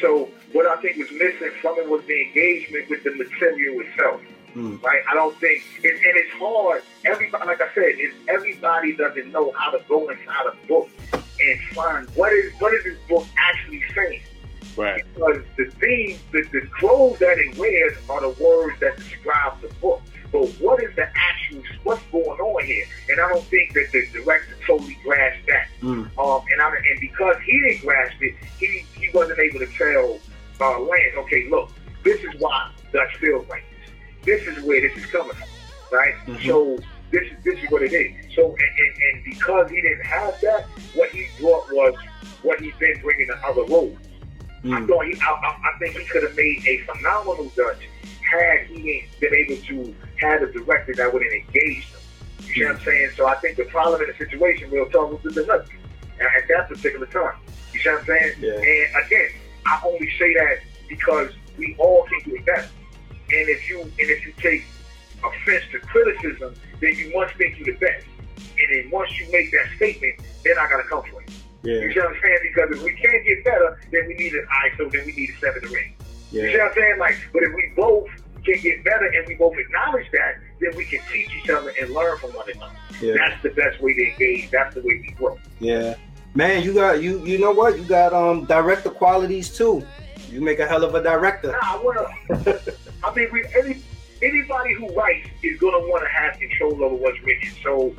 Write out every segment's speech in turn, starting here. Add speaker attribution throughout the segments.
Speaker 1: so what I think was missing from it was the engagement with the material itself. Mm. Right? I don't think, it, and it's hard. Everybody, like I said, is everybody doesn't know how to go inside a book and find what is what is this book actually saying.
Speaker 2: Right.
Speaker 1: Because the theme, the, the clothes that it wears are the words that describe the book. But what is the actual, what's going on here? And I don't think that the director totally grasped that. Mm. Um, and I, and because he didn't grasp it, he, he wasn't able to tell uh, Lance, okay, look, this is why Dutch feels like this. This is where this is coming from, right? Mm-hmm. So this is this is what it is. So and, and, and because he didn't have that, what he brought was what he's been bringing to other roles. Mm. I thought he, I, I, I think he could have made a phenomenal Dutch had he ain't been able to have a director that would have engaged him. You see what I'm mm. saying? So I think the problem in the situation we'll talk about the nuts at that particular time. You see what I'm saying?
Speaker 2: Yeah.
Speaker 1: And again, I only say that because we all can get better. And if you and if you take offense to criticism, then you must think you're the best. And then once you make that statement, then I gotta come for you. Yeah. You see what I'm saying? Because if we can't get better, then we need an ISO, then we need a seven to ring. Yeah. You see what I'm saying? Like, but if we both can get better and we both acknowledge that, then we can teach each other and learn from one another. Yeah. That's the best way to engage. That's the way we grow.
Speaker 3: Yeah. Man, you got you you know what? You got um director qualities too. You make a hell of a director.
Speaker 1: Nah, I wanna I mean we any anybody who writes is gonna wanna have control over what's written. So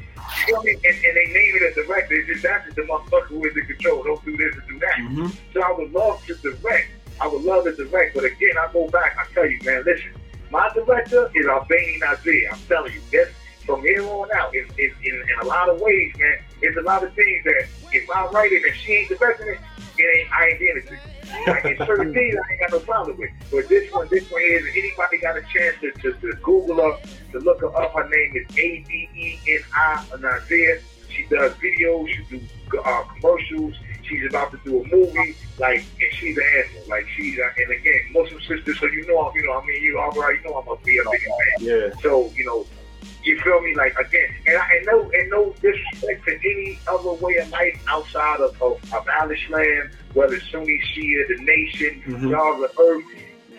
Speaker 1: you know what I mean? And, and they name it a director, it's just that's the motherfucker who is in control. Don't do this and do that. Mm-hmm. So I would love to direct. I would love to direct, but again, I go back. I tell you, man, listen. My director is Albany Nazir. I'm telling you, this from here on out, it's, it's in, in, a lot of ways, man. It's a lot of things that if I write it and she ain't directing it, it ain't I ain't getting it. Like in certain things, I ain't got no problem with. But this one, this one is anybody got a chance to, to, to Google her, to look her up. Her name is A D E N I Nazir. She does videos, she do uh, commercials. She's about to do a movie, like, and she's an animal. Like, she's, and again, Muslim sister, so you know, you know, I mean, you already you know I'm gonna be a big fan.
Speaker 2: Yeah.
Speaker 1: So, you know, you feel me? Like again, and, I, and no and no disrespect to any other way of life outside of, of, of Alice Land, whether Sunni, Shia, the nation, mm-hmm. y'all, the earth,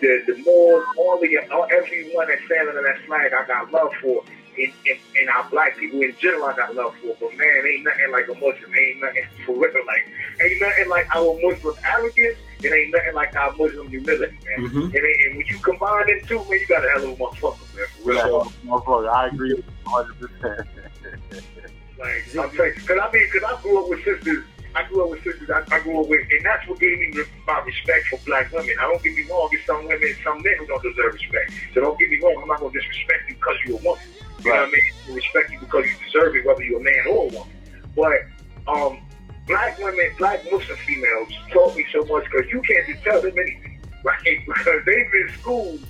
Speaker 1: the the Moors, all the all, everyone that's standing on that flag, I got love for. And, and, and our black people in general, I got love for. But man, ain't nothing like a Muslim. Ain't nothing for real. Like ain't nothing like our Muslim arrogance. It ain't nothing like our Muslim humility, man. Mm-hmm. And, and when you combine them two, man, you got a hell of a motherfucker, man. For real.
Speaker 2: Yeah, motherfucker. I agree 100%.
Speaker 1: like, I'm saying, because I mean, because I grew up with sisters. I grew up with sisters. I, I grew up with, and that's what gave me my respect for black women. I don't get me wrong. There's some women, some men who don't deserve respect. So don't get me wrong. I'm not gonna disrespect you because you're a woman. You right. know what I mean? Respect you because you deserve it, whether you're a man or a woman. But um, black women, black Muslim females taught me so much because you can't just tell them anything, right? Because they've been schooled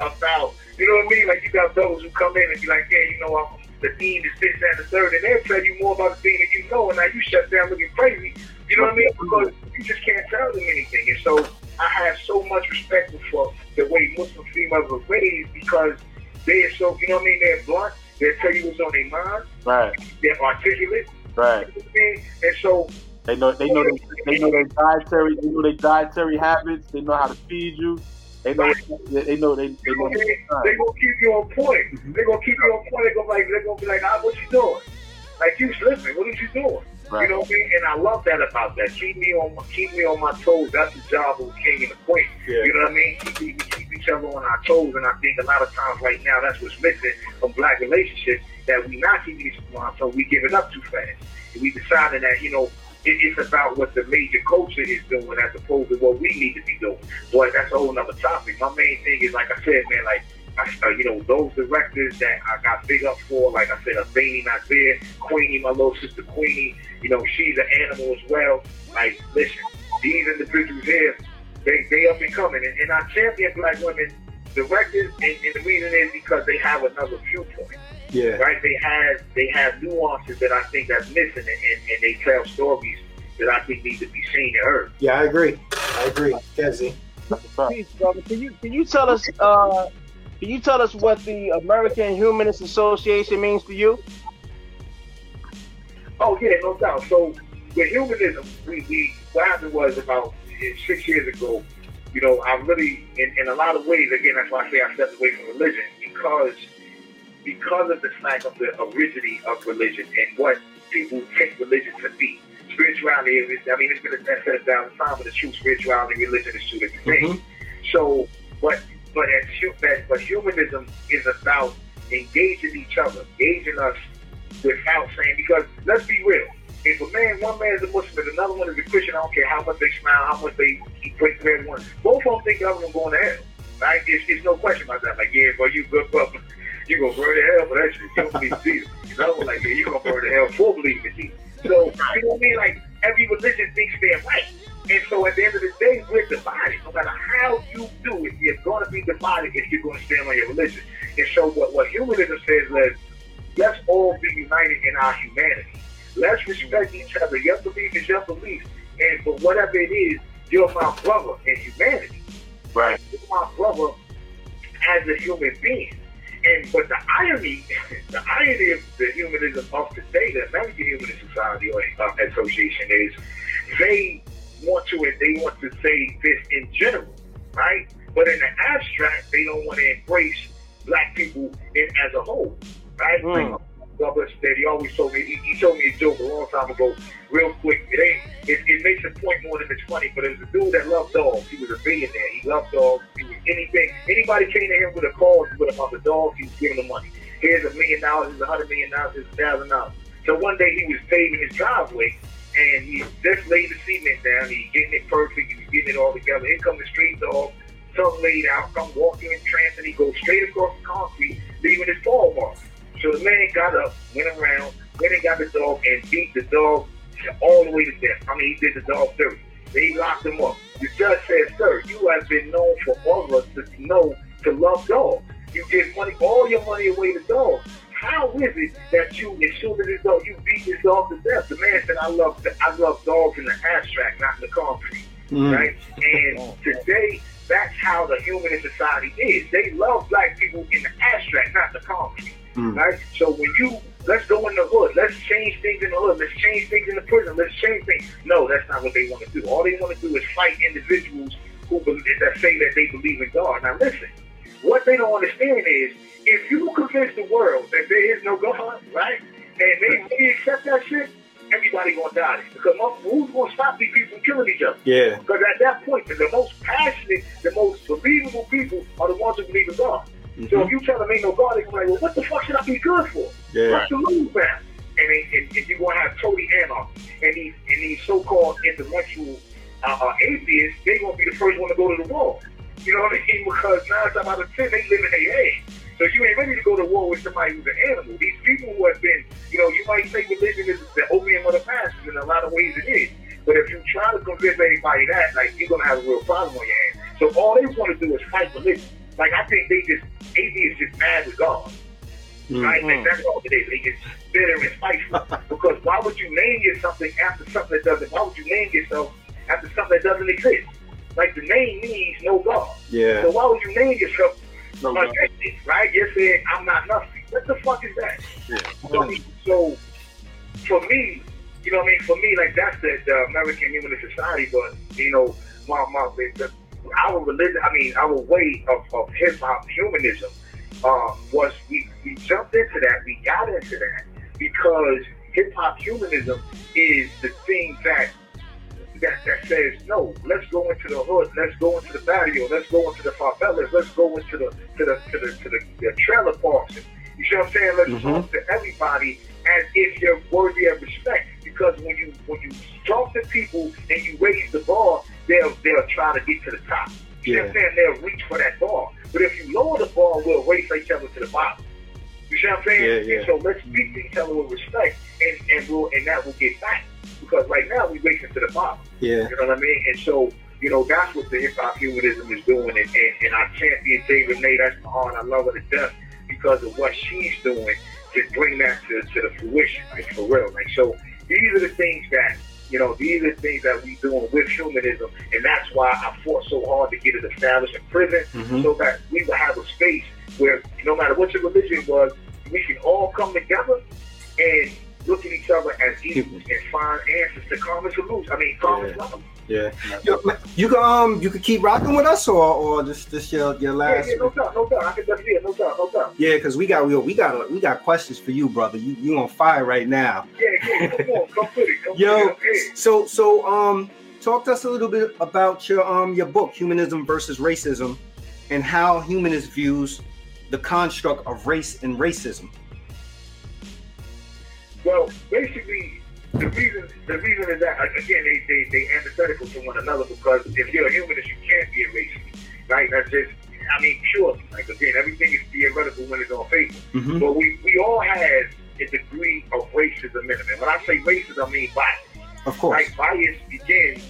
Speaker 1: about, you know what I mean? Like you got those who come in and be like, yeah, you know, I'm, the dean is this, that, and the third, and they'll tell you more about the thing than you know, and now you shut down looking crazy. You know what I mean? Because you just can't tell them anything. And so I have so much respect for the way Muslim females are raised because they're so, you know what I mean? They're blunt. They'll tell you what's on their mind.
Speaker 2: Right.
Speaker 1: They're articulate.
Speaker 2: Right.
Speaker 1: You know I mean? And so
Speaker 2: they know they know they, they know their dietary they know their dietary habits. They know how to feed you. They know they know they they know
Speaker 1: they, they gonna keep you on point. Mm-hmm. They gonna keep you on point. They gonna like they gonna be like, ah, what you doing? Like you slipping. What are you doing? Right. You know what I mean? And I love that about that. Keep me on keep me on my toes. That's the job of a king and a queen. Yeah. You know what I mean? Keep, keep each other on our toes. And I think a lot of times right now that's what's missing from black relationships that we not keeping each other on our toes. We give it up too fast. And we decided that you know it, it's about what the major culture is doing as opposed to what we need to be doing. Boy, that's a whole other topic. My main thing is, like I said, man, like, I, uh, you know, those directors that I got big up for, like I said, Albany not there, Queenie, my little sister Queenie, you know, she's an animal as well. Like, listen, these individuals here, they, they up and coming. And, and I champion black women directors, and, and the reason is because they have another viewpoint.
Speaker 3: Yeah.
Speaker 1: Right? They have they have nuances that I think that's missing and, and, and they tell stories that I think need to be seen and heard.
Speaker 3: Yeah, I agree. I agree. Kezi.
Speaker 4: Please, brother, can you can you tell us uh, can you tell us what the American Humanist Association means to you?
Speaker 1: Oh yeah, no doubt. So with humanism, we, we what happened was about six years ago, you know, I really, in, in a lot of ways, again, that's why I say I stepped away from religion because because of the fact of the originy of religion and what people take religion to be. Spirituality, is, I mean, it's been a thousand times, but the true spirituality and religion is two different things.
Speaker 3: Mhm.
Speaker 1: So, but but as but humanism is about engaging each other, engaging us without saying because let's be real. If a man, one man is a Muslim and another one is a Christian, I don't care how much they smile, how much they eat break bread, everyone. Both of them think one going to hell. Right? It's, it's no question about that. Like, yeah, boy, you good, but you gonna burn to hell for that shit. You don't believe Jesus. Other one like, yeah, you gonna burn to hell for believing in Jesus. So, you know what I mean? Like, every religion thinks they're right. And so at the end of the day, we're divided. No matter how you do it, you're going to be divided if you're going to stand on your religion. And so what, what humanism says is, let's all be united in our humanity. Let's respect each other. Your belief is your belief. And for whatever it is, you're my brother in humanity.
Speaker 2: Right.
Speaker 1: You're my brother as a human being. And but the irony, the irony of the humanism of today, the American Humanist Society or uh, Association is they want to it they want to say this in general, right? But in the abstract, they don't want to embrace black people in as a whole, right?
Speaker 4: Mm.
Speaker 1: Bubba said he always told me he, he told me a joke a long time ago, real quick. It ain't it, it makes a point more than it's funny, but it was a dude that loved dogs. He was a billionaire. He loved dogs. He was anything. Anybody came to him with a call with about the dogs, he was giving them money. Here's a million dollars, here's a hundred million dollars, here's a thousand dollars. So one day he was paving his driveway and he just laid the cement down. He getting it perfect. He's getting it all together. Here come the street dog, something laid out, come walking in trance, and he goes straight across the concrete, leaving his paw mark. So the man got up, went around, went and got the dog, and beat the dog all the way to death. I mean, he did the dog dirty. Then he locked him up. The judge said, "Sir, you have been known for all of us to know to love dogs. You give money, all your money away to dogs." How is it that you, as soon as this dog, you beat this dog to death? The man said, "I love, I love dogs in the abstract, not in the concrete."
Speaker 3: Mm.
Speaker 1: right? And today, that's how the humanist society is. They love black people in the abstract, not the concrete,
Speaker 3: Mm.
Speaker 1: right? So when you let's go in the hood, let's change things in the hood, let's change things in the prison, let's change things. No, that's not what they want to do. All they want to do is fight individuals who believe, that say that they believe in God. Now listen, what they don't understand is if you convince the world that there is no God, right, and they, accept that shit, everybody gonna die. Because who's gonna stop these people from killing each other?
Speaker 3: Yeah.
Speaker 1: Because at that point, the most passionate, the most believable people are the ones who believe in God. So
Speaker 3: Mhm.
Speaker 1: if you tell them ain't no God, they're like, well, what the fuck should I be good for?
Speaker 3: Yeah.
Speaker 1: What's the lose now? And, they, and, and you're gonna have Tony anarchy. And these and these so-called intellectual uh, uh, atheists, they're gonna be the first one to go to the wall. You know what I mean? Because nine times out of ten, they live in their head. So you ain't ready to go to war with somebody who's an animal. These people who have been, you know, you might say religion is the opium of the masses. In a lot of ways, it is. But if you try to convince anybody that, like, you're gonna have a real problem on your hands. So all they want to do is fight religion. Like I think they just atheists just mad with God.
Speaker 3: Mm.
Speaker 1: Right? Like, that's all it is. They get bitter and spiteful. because why would you name yourself something after something that doesn't? Why would you name yourself after something that doesn't exist? Like the name means no God.
Speaker 3: Yeah.
Speaker 1: So why would you name yourself
Speaker 2: No,
Speaker 1: like that? Right? You're saying I'm not nothing. What the fuck is that?
Speaker 2: Yeah.
Speaker 1: So, so for me, you know what I mean? For me, like that's the, the American Humanist Society, but you know, my my the, our religion, I mean, our way of, of hip hop humanism uh, was we, we jumped into that, we got into that because hip hop humanism is the thing that that, that says no. Let's go into the hood. Let's go into the barrio. Let's go into the favelas. Let's go into the to the to the to the, the trailer parks. You see what I'm saying? Let's
Speaker 3: Mhm.
Speaker 1: talk to everybody as if you're worthy of respect. Because when you when you talk to people and you raise the bar, they'll they'll try to get to the top. You see what I'm saying? They'll reach for that bar. But if you lower the bar, we'll race each other to the bottom. You see what I'm saying?
Speaker 3: Yeah, yeah.
Speaker 1: And so let's speak to each other with respect, and and we'll and that will get back. Because right now we're racing to the bottom.
Speaker 3: Yeah.
Speaker 1: You know what I mean? And so, you know, that's what the hip hop humanism is doing. And, and, and I champion David Renee, that's my heart. I love her to death because of what she's doing to bring that to, to the fruition, like for real. Like, so these are the things that, you know, these are the things that we're doing with humanism. And that's why I fought so hard to get it established in prison
Speaker 3: Mhm.
Speaker 1: so that we would have a space where no matter what your religion was, we can all come together and look at each other as equals and find answers to common solutions. I mean, common
Speaker 3: Yeah.
Speaker 1: problems.
Speaker 3: Yeah. You, you can um you can keep rocking with us or or just this your your
Speaker 1: Yeah,
Speaker 3: last.
Speaker 1: yeah, no doubt, no doubt. I can definitely, no doubt, no doubt.
Speaker 3: Yeah, because we got we, we got we got questions for you, brother. You you on fire right now.
Speaker 1: Yeah, yeah, come on, come with it. Come
Speaker 3: Yo,
Speaker 1: with it.
Speaker 3: So so um talk to us a little bit about your um your book, Humanism versus Racism, and how humanist views the construct of race and racism.
Speaker 1: Well, basically, the reason the reason is that again they they they antithetical to one another because if you're a humanist, you can't be a racist, right? That's just I mean, sure, like again, everything is theoretical when it's on paper,
Speaker 3: Mm-hmm.
Speaker 1: but we we all have a degree of racism in it. And when I say racism, I mean bias.
Speaker 3: Of course.
Speaker 1: Right? Bias begins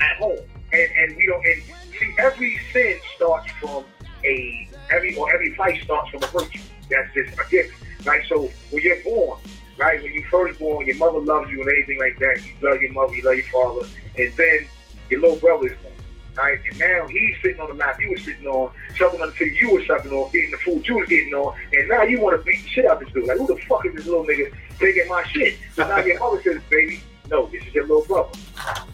Speaker 1: at home, and and we don't. And see, every sin starts from a every or every vice starts from a virtue. That's just a gift, right? So when you're born, right, when you first born, your mother loves you and anything like that. You love your mother, you love your father, and then your little brother is born. Right, and now he's sitting on the lap you were sitting on, sucking on the food you were sucking on, getting the food you was getting on, and now you want to beat the shit out of this dude. Like, who the fuck is this little nigga taking my shit? So now your mother says, baby, no, this is your little brother.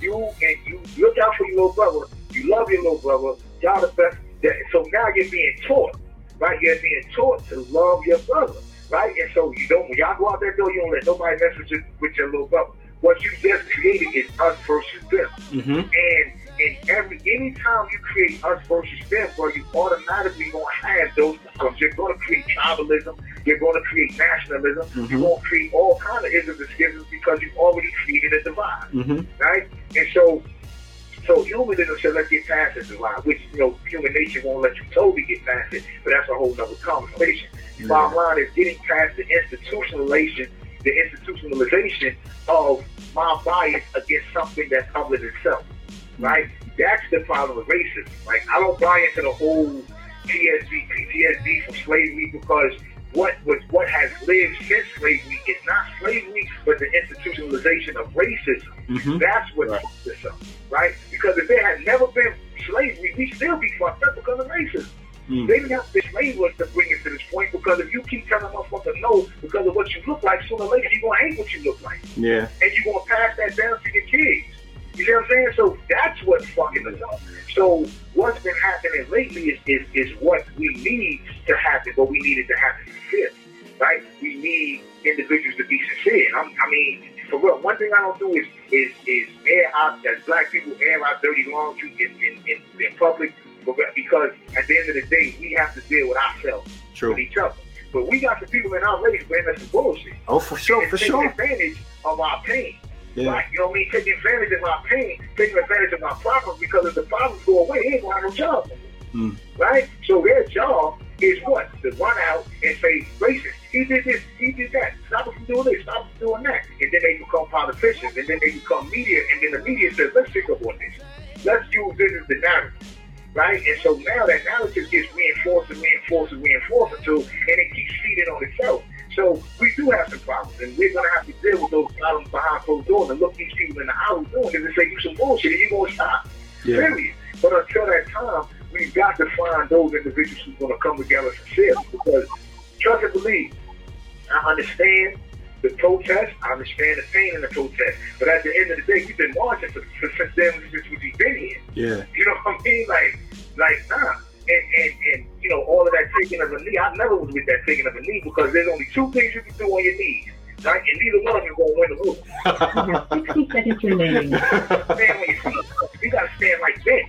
Speaker 1: You and you look out for your little brother. You love your little brother. Y'all the best. So now you're being taught, right? You're being taught to love your brother, right? And so you don't. When y'all go out that door, you don't let nobody mess with your, with your little brother. What you just created is us versus them.
Speaker 3: Mm-hmm.
Speaker 1: And in every anytime you create us versus them, bro, you automatically gonna have those problems. You're gonna create tribalism. You're gonna create nationalism.
Speaker 3: Mhm.
Speaker 1: You're gonna create all kind of isms and schisms because you've already created a divide
Speaker 3: Mm-hmm.
Speaker 1: right? And so, so humanism said let's get past this divide, which you know human nature won't let you totally get past it, but that's a whole nother conversation. Bottom line is getting past the institutionalization, the institutionalization of my bias against something that's other than self, right? That's the problem with racism. Like I don't buy into the whole PTSD, PTSD from slavery because what was what has lived since slavery is not slavery, but the institutionalization of racism.
Speaker 3: Mm-hmm.
Speaker 1: That's what
Speaker 2: Right.
Speaker 1: fucked us up, right? Because if there had never been slavery, we still be fucked up because of racism.
Speaker 3: Mm.
Speaker 1: They didn't have to slave us to bring it to this point because if you keep telling motherfucker no because of what you look like, sooner or later you're gonna hate what you look like.
Speaker 3: Yeah.
Speaker 1: And you're gonna pass that down to your kids. You see what I'm saying? So that's what's fucking us up. So what's been happening lately is, is, is what we need to happen, but we need it to happen sincerely. Right? We need individuals to be sincere. I'm, I mean, for real, one thing I don't do is is is air out as black people air out dirty laundry in, in, in, in public because at the end of the day we have to deal with ourselves
Speaker 3: True.
Speaker 1: with each other. But we got some people in our race us some bullshit.
Speaker 3: Oh, for sure,
Speaker 1: and
Speaker 3: for
Speaker 1: taking
Speaker 3: sure.
Speaker 1: advantage of our pain.
Speaker 3: Yeah.
Speaker 1: Right? You know what I mean? Taking advantage of our pain, taking advantage of our problems because if the problems go away, they ain't gonna have no job.
Speaker 3: Mm.
Speaker 1: Right? So their job is what? To run out and say, racist. He did this, he did that. Stop us from doing this, stop us from doing that. And then they become politicians, and then they become media, and then the media says, let's think about this. Let's use this as the narrative. Right? And so now that narrative gets reinforced and reinforced and reinforced until, and it keeps feeding on itself. So we do have some problems, and we're gonna have to deal with those problems behind closed doors and look these people in the eye doing it and say you some bullshit, and you're gonna stop.
Speaker 3: Yeah.
Speaker 1: Period. But until that time, we've got to find those individuals who's gonna come together sincerely because trust and believe. I understand the protest, I understand the pain in the protest, but at the end of the day, we've been marching for, for since then since we've been here.
Speaker 3: Yeah.
Speaker 1: You know what I mean? Like, like, nah. And, and, and, you know, all of that taking of a knee, I never was with that taking of a knee because there's only two things you can do on your knees, right? And neither one of them going to win the war.
Speaker 5: You have 60 seconds remaining.
Speaker 1: Stand on your feet. You got to stand like men.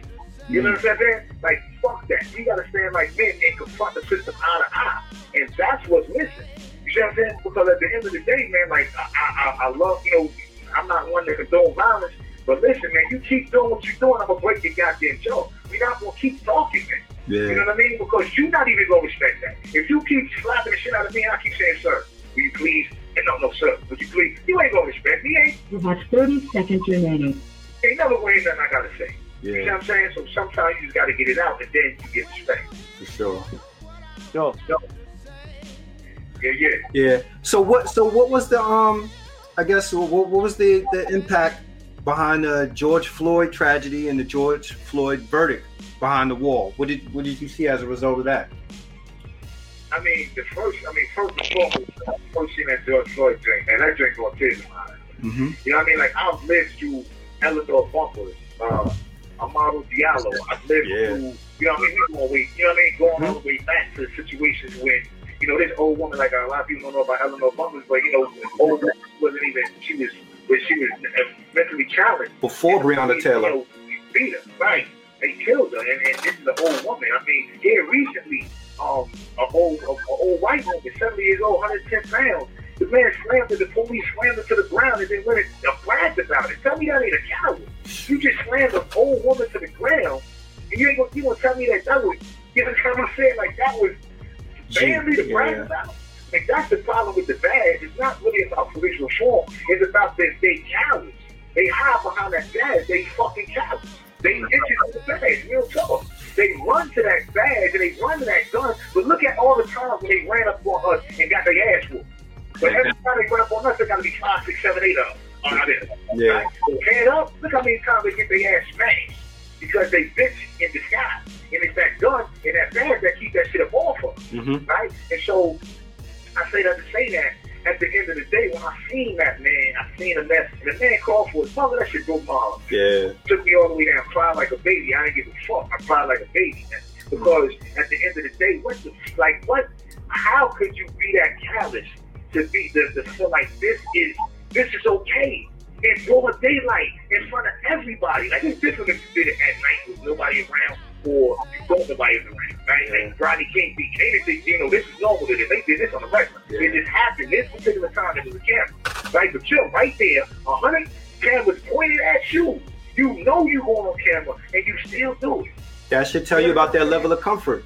Speaker 1: You know what I'm saying? Like, fuck that. You got to stand like men and confront the system eye to eye. And that's what's missing. You see what I'm saying? Because at the end of the day, man, like, I, I, I- I love, you know, I'm not one that condone violence, but listen, man, you keep doing what you're doing, I'm going to break your goddamn jaw. We're not going to keep talking, man. You know what I mean? Because you're not even going to respect that. If you keep slapping the shit out of me, I keep saying, sir, will you please? And no, no, sir, would you please? You ain't going to respect me. Ain't,
Speaker 5: You have 30 seconds remaining.
Speaker 1: ain't never going to nothing I got to say. You know
Speaker 3: Yeah.
Speaker 1: what I'm saying? So sometimes you just got to get it out, and then you get respect.
Speaker 3: For sure.
Speaker 4: Yo, yo,
Speaker 1: Yeah, yeah.
Speaker 3: Yeah. So what? So what was the um? I guess what, what was the the impact behind the George Floyd tragedy and the George Floyd verdict behind the wall? What did what did you see as a result of that?
Speaker 1: I mean, the first, I mean, first and foremost, first thing that George Floyd drink, and that drink brought tears in my eyes.
Speaker 3: Mm-hmm.
Speaker 1: You know what I mean? Like, I've lived through Eleanor bumpers uh, Amadou Diallo. I've lived
Speaker 3: Yeah.
Speaker 1: through, you know what I mean? We going way, you know what I mean? Going all the way back to situations when, you know, this old woman, like a lot of people don't know about Eleanor Bumpers, but, you know, old woman wasn't even, she was, but she was mentally challenged.
Speaker 3: Before Breonna
Speaker 1: You
Speaker 3: Taylor.
Speaker 1: know, beat her, right? They killed her, and, and this is an old woman. I mean, here recently, um, a old, a, a old white woman, 70 years old, 110 pounds. The man slammed her, the police slammed her to the ground, and then went and bragged about it. Tell me that ain't a coward. You just slammed an old woman to the ground, and you ain't gonna, you gonna tell me that that was, you know what I'm saying? Like that was family to brag about. And that's the problem with the badge. It's not really about police reform. It's about that they cowards. They hide behind that badge. They fucking cowards. They itches on the badge. Real talk. They run to that badge and they run to that gun. But look at all the times when they ran up on us and got their ass whooped. But every time they run up on us, there got to be five, six, seven, eight of them. Uh, there.
Speaker 3: Yeah.
Speaker 1: Right? So up. Look how many times they get their ass smashed because they bitch in disguise. And it's that gun and that badge that keep that shit up off of
Speaker 3: Mm-hmm.
Speaker 1: right? And so I say that to say that at the end of the day, when I seen that man, I seen a mess, and the man called for his mother, that shit broke my heart.
Speaker 3: Yeah.
Speaker 1: Took me all the way down, cried like a baby. I didn't give a fuck. I cried like a baby. Because at the end of the day, what the, like, what, how could you be that callous to be, the, to feel like this is, this is okay? In broad daylight, in front of everybody. Like, it's different if you did it at night with nobody around or you don't nobody around, right? Like, Rodney King beat anything, you know, this is normal to them. They did this on the regular.
Speaker 3: Yeah.
Speaker 1: It just happened this particular time. It was a camera, right? But you're right there, a hundred cameras pointed at you. You know you going on camera, and you still do it.
Speaker 3: That should tell you about their level of comfort.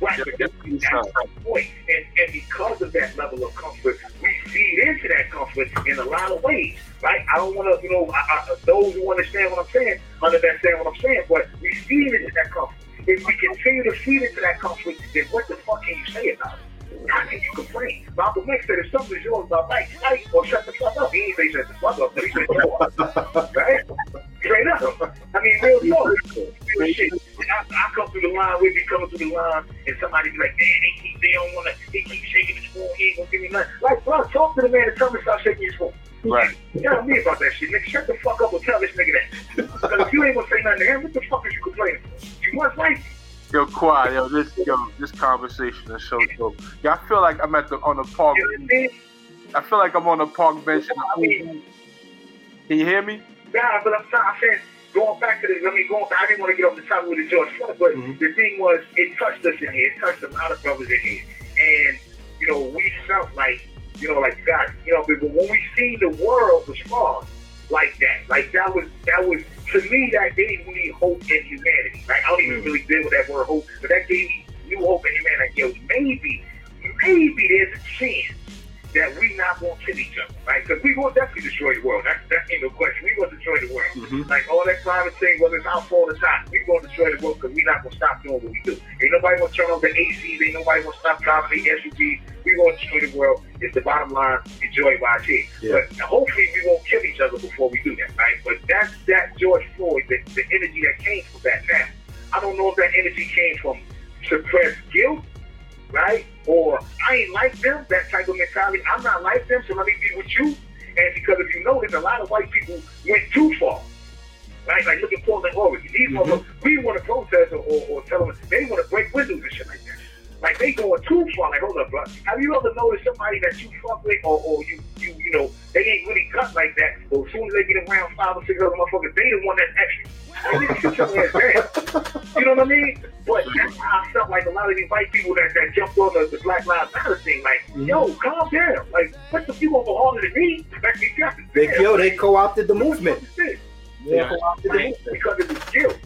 Speaker 1: Right, but that's, that's the point. And, and because of that level of comfort, we feed into that comfort in a lot of ways, right? I don't want to, you know, I, I, those who understand what I'm saying understand what I'm saying, but we feed into that comfort. If we continue to feed into that comfort, then what the fuck can you say about it? How can you complain? Malcolm X said if something's yours about right, right, or shut the fuck up. He ain't say shut the fuck up, but he said shut up. Right? Straight up. I mean, real talk. Real shit. I, I come through the line, we be coming through the line, and somebody be like, man, they keep, they don't want to, they keep shaking his phone, he ain't gonna give me nothing. Like, bro, talk to the man and tell me to stop shaking his phone.
Speaker 4: Right.
Speaker 1: Tell me about that shit, nigga. Shut the fuck up and tell this nigga that. Because if you ain't gonna say nothing to him, what the fuck is you complaining for? You must like
Speaker 2: Yo, Quad, yo, this yo, this conversation is so dope. Yeah, I feel like I'm at the on the park.
Speaker 1: know I
Speaker 2: feel like I'm on the park bench. In the pool. Can you hear me?
Speaker 1: Yeah, but I'm trying. I'm saying going back to this. I mean, going. Back, I didn't want to get off the topic with the George Floyd, but
Speaker 3: Mhm.
Speaker 1: the thing was, it touched us in here. It touched a lot of brothers in here, and you know, we felt like, you know, like God, you know, but when we seen the world was respond like that, like that was that was to me that gave me hope in humanity. Like I don't even hmm. really deal with that word hope, but that gave me new hope in humanity. Like, Yo, maybe, maybe there's a chance that we not gonna kill each other, right? Because we gonna definitely destroy the world. That's that ain't no question. We gonna destroy the world.
Speaker 3: Mhm.
Speaker 1: Like all that climate change, whether it's our fault or not, we gonna destroy the world because we not gonna stop doing what we do. Ain't nobody gonna turn on the ACs. Ain't nobody gonna stop driving the SUVs. We gonna destroy the world. It's the bottom line. Enjoy here.
Speaker 3: Yeah.
Speaker 1: But hopefully we won't kill each other before we do that, right? But that's that George Floyd, the, the energy that came from that. Now, I don't know if that energy came from suppressed guilt, right? Or I ain't like them, that type of mentality. I'm not like them, so let me be with you. And because if you notice, a lot of white people went too far. Right? Like look at Portland, Oregon. These
Speaker 3: Mhm.
Speaker 1: motherfuckers, we want to protest or, or, or tell them they want to break windows and shit like that. Like they going too far. Like hold up, bro. Have you ever noticed somebody that you fuck with or, or you you you know they ain't really cut like that, but as soon as they get around five or six other motherfuckers, they the one that's extra. Like, nigga, sit your ass down. You know what I mean? But that's how I felt like a lot of these white people that, that jumped on the, the Black Lives Matter thing. Like, yo, calm down. Like, what the you over harder than me? Like, you got to
Speaker 3: They yo, they co-opted the movement.
Speaker 1: Right?
Speaker 3: They co-opted the movement.
Speaker 1: Because it was guilt.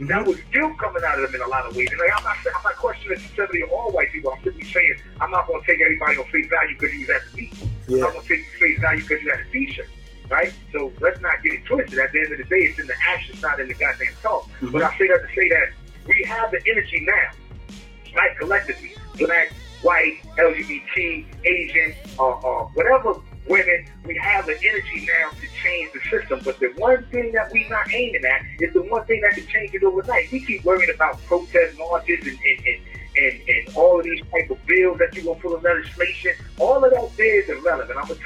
Speaker 3: Mm-hmm.
Speaker 1: That was guilt coming out of them in a lot of ways. And like, I'm not I'm not questioning the sincerity of all white people. I'm simply saying I'm not going to take everybody on face value because you was at the beach.
Speaker 3: Yeah.
Speaker 1: I'm going to take you face value because you had a t-shirt. Right? So let's not get it twisted. At the end of the day, it's in the actions, not in the goddamn talk.
Speaker 3: Mhm.
Speaker 1: But I say that to say that we have the energy now, right? Collectively, black, white, LGBT, Asian, uh, uh, whatever women, we have the energy now to change the system. But the one thing that we're not aiming at is the one thing that can change it overnight. We keep worrying about protest marches and and, and, and, and all of these type of bills that you're gonna put in legislation. All of that there is irrelevant. I'm gonna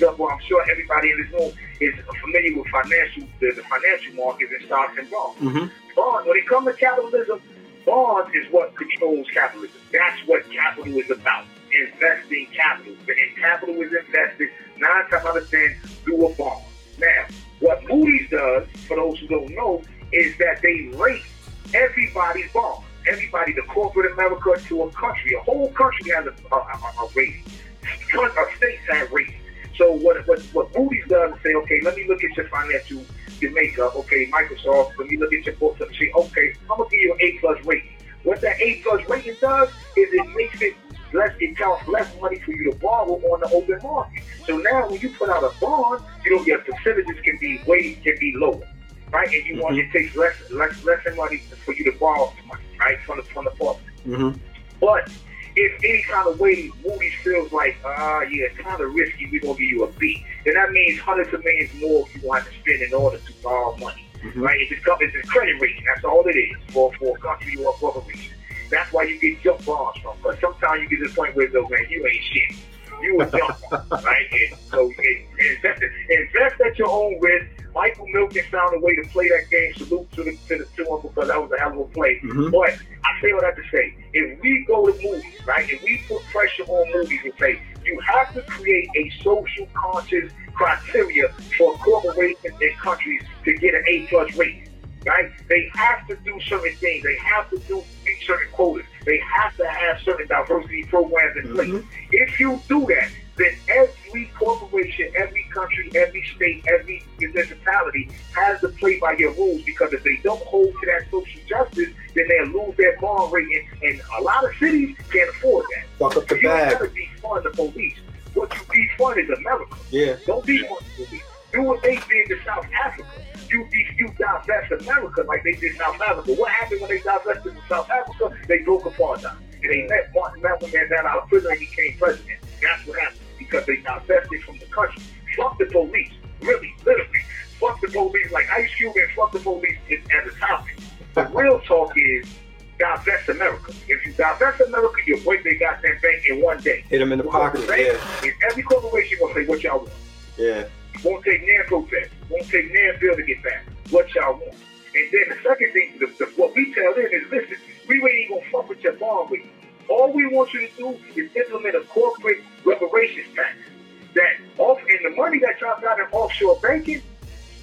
Speaker 1: well, I'm sure everybody in this room is familiar with financial, the, the financial markets and stocks and bonds.
Speaker 3: Mm-hmm.
Speaker 1: Bonds, when it comes to capitalism, bonds is what controls capitalism. That's what capital is about. Investing capital. And capital is invested nine times out of ten through a bond. Now, what Moody's does, for those who don't know, is that they rate everybody's bond. Everybody, the corporate America to a country. A whole country has a, a, a, a rating. A states have ratings. So what, what what Moody's does is say, okay, let me look at your financial, your makeup. Okay, Microsoft, let me look at your books and say, okay, I'm gonna give you an A plus rating. What that A plus rating does is it makes it less, it costs less money for you to borrow on the open market. So now when you put out a bond, you know your percentages can be way can be lower, right? And you want it takes less less less money for you to borrow money, right, from the from the public.
Speaker 3: Mm-hmm.
Speaker 1: But if any kind of way Moody's feels like, ah, yeah, it's kind of risky, we're gonna give you a B, then that means hundreds of millions more you want to spend in order to borrow money,
Speaker 3: Mhm.
Speaker 1: right? It's a, it's a credit rating. That's all it is for for a country or a corporation. That's why you get junk bonds from. Because sometimes you get to the point where, though, man, you ain't shit. You a junk, right? And so and invest, invest at your own risk. Michael Milken found a way to play that game. Salute to the to the to him because that was a hell of a play.
Speaker 3: Mhm.
Speaker 1: But I say all that to say, if we go to Moody's, right? If we put pressure on Moody's and say you have to create a social conscious criteria for corporations and countries to get an A plus rating. Right? They have to do certain things. They have to do meet certain quotas. They have to have certain diversity programs in place.
Speaker 3: Mhm.
Speaker 1: If you do that, then every corporation, every country, every state, every municipality has to play by your rules because if they don't hold to that social justice, then they'll lose their bond rating. And a lot of cities can't afford that.
Speaker 3: Fuck up the
Speaker 1: You
Speaker 3: bag.
Speaker 1: gotta defund the police. What you defund is America.
Speaker 3: Yeah.
Speaker 1: Don't defund the police. Do what they did to South Africa. You you divest America like they did South Africa. But what happened when they divested South Africa? They broke apartheid. And they let Martin Malcolm Mandela out of prison and became president. That's what happened because they divested from the country. Fuck the police. Really, literally. Fuck the police. Like Ice Cube and fuck the police is as a topic. The real talk is divest America. If you divest America, you'll break their goddamn bank in one day.
Speaker 3: Hit him in the pocket. Yeah.
Speaker 1: And every corporation will say what y'all want.
Speaker 3: Yeah.
Speaker 1: Won't take near protest. Won't take near bill to get back. What y'all want. And then the second thing, the, the, what we tell them is, listen, we ain't even gonna fuck with your bond rate. All we want you to do is implement a corporate reparations tax. That off and the money that y'all got in offshore banking,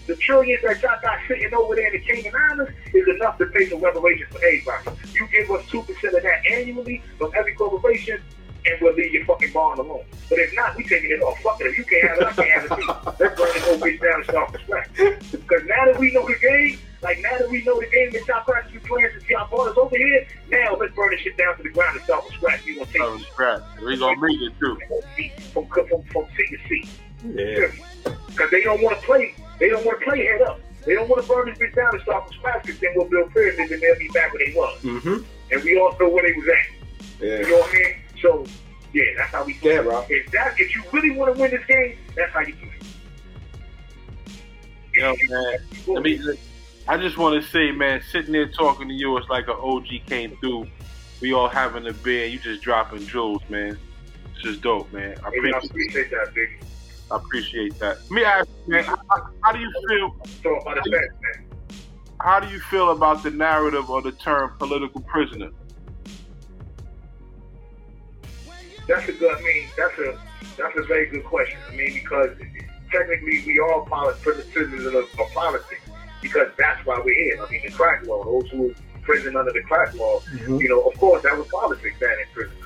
Speaker 1: the trillions that y'all got sitting over there in the Cayman Islands is enough to pay some reparations for everybody. You give us two percent of that annually from every corporation, and we'll leave your fucking bond alone. But if not, we taking it off. Fuck it. If you can't have it, I can't have it too. Let's burn this whole bitch down and start from scratch. Because now that we know the game, like now that we know the game that y'all practically playing since y'all brought us over here, now let's burn this shit down to the ground and start from scratch. We gonna take
Speaker 2: Oh, scrap. We gonna make it too.
Speaker 1: from from from, from seat to seat.
Speaker 3: Yeah.
Speaker 1: Because they don't want to play. They don't want to play head up. They don't want to burn this bitch down and start from scratch. Because then we'll build pyramids and they'll be back where they was.
Speaker 3: Mm-hmm.
Speaker 1: And we all know where they was
Speaker 3: Yeah, bro.
Speaker 1: If that if you really want to win this game, that's how you do it.
Speaker 2: Yo, man. Let me. I just want to say, man, sitting there talking to you, it's like an OG came through. We all having a beer, you just dropping jewels, man. This is dope, man. I
Speaker 1: Maybe I
Speaker 2: appreciate,
Speaker 1: appreciate that, baby.
Speaker 2: I appreciate that. Let me ask you, man, how, how do you feel?
Speaker 1: Talk about the best, man.
Speaker 2: How do you feel about the narrative or the term political prisoner?
Speaker 1: That's a good. I mean, that's a that's a very good question. I mean, because technically we all polit- citizens of, of politics because that's why we're here. I mean, the crack law, those who were prison under the crack law,
Speaker 3: Mhm.
Speaker 1: you know, of course, that was politics, that in prison.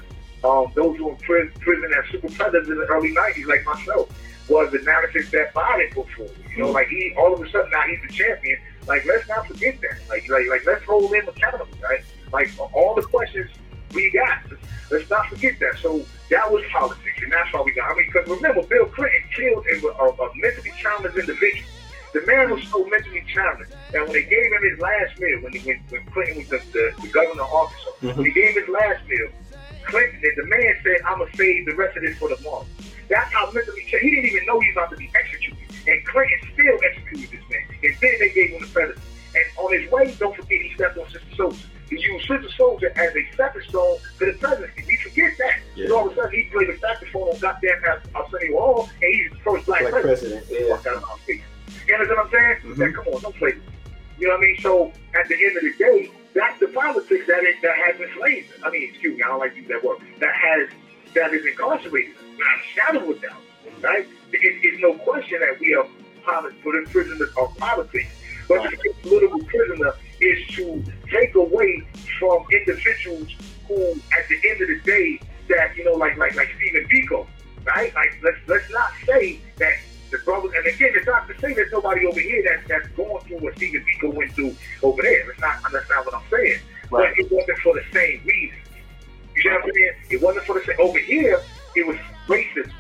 Speaker 1: Um, those who were in prison, prison as super predators in the early 90s, like myself, was the narrative that Biden put forward. You know, like he, all of a sudden now he's the champion. Like, let's not forget that. Like, like, like let's hold him accountable, right? Like, all the questions we got, let's not forget that. So that was politics, and that's why we got. I mean, because remember, Bill Clinton killed a, a, a mentally challenged individual. The man was so mentally challenged that when they gave him his last meal, when, he, when, when Clinton was the, the, the governor of Arkansas, when mm-hmm. he gave his last meal, Clinton, and the man said, I'm to save the rest of this for tomorrow. That's how mentally challenged. He didn't even know he was about to be executed. And Clinton still executed this man. And then they gave him the president. And on his way, don't forget, he stepped on Sister Souljah. You use Sister Souljah as a stepping stone to the presidency. We forget that. Yeah. And all of a sudden, he played the saxophone on goddamn uh, uh, Arsenio Hall, and he's the first black,
Speaker 6: black
Speaker 1: president.
Speaker 6: president. Yeah.
Speaker 1: You know what I'm saying?
Speaker 6: Mm-hmm.
Speaker 1: Man, come on, don't play. You know what I mean? So at the end of the day, that's the politics that that has enslaved. I mean, excuse me, I don't like to use that word. That has that is incarcerated. Not a shadow of doubt, right? It, it's no question that we are politics, prisoners of politics. But to be a political prisoner is to take away from individuals who, at the end of the day, that you know, like like like Stephen Biko, right? Like let's let's not say that the brothers, and again, it's not to say there's nobody over here that, that's going through what Stephen Biko went through over there. That's not, that's not what I'm saying.
Speaker 4: Right.
Speaker 1: But it wasn't for the same reason. You see what I'm saying? It wasn't for the same. Over here, it was racist.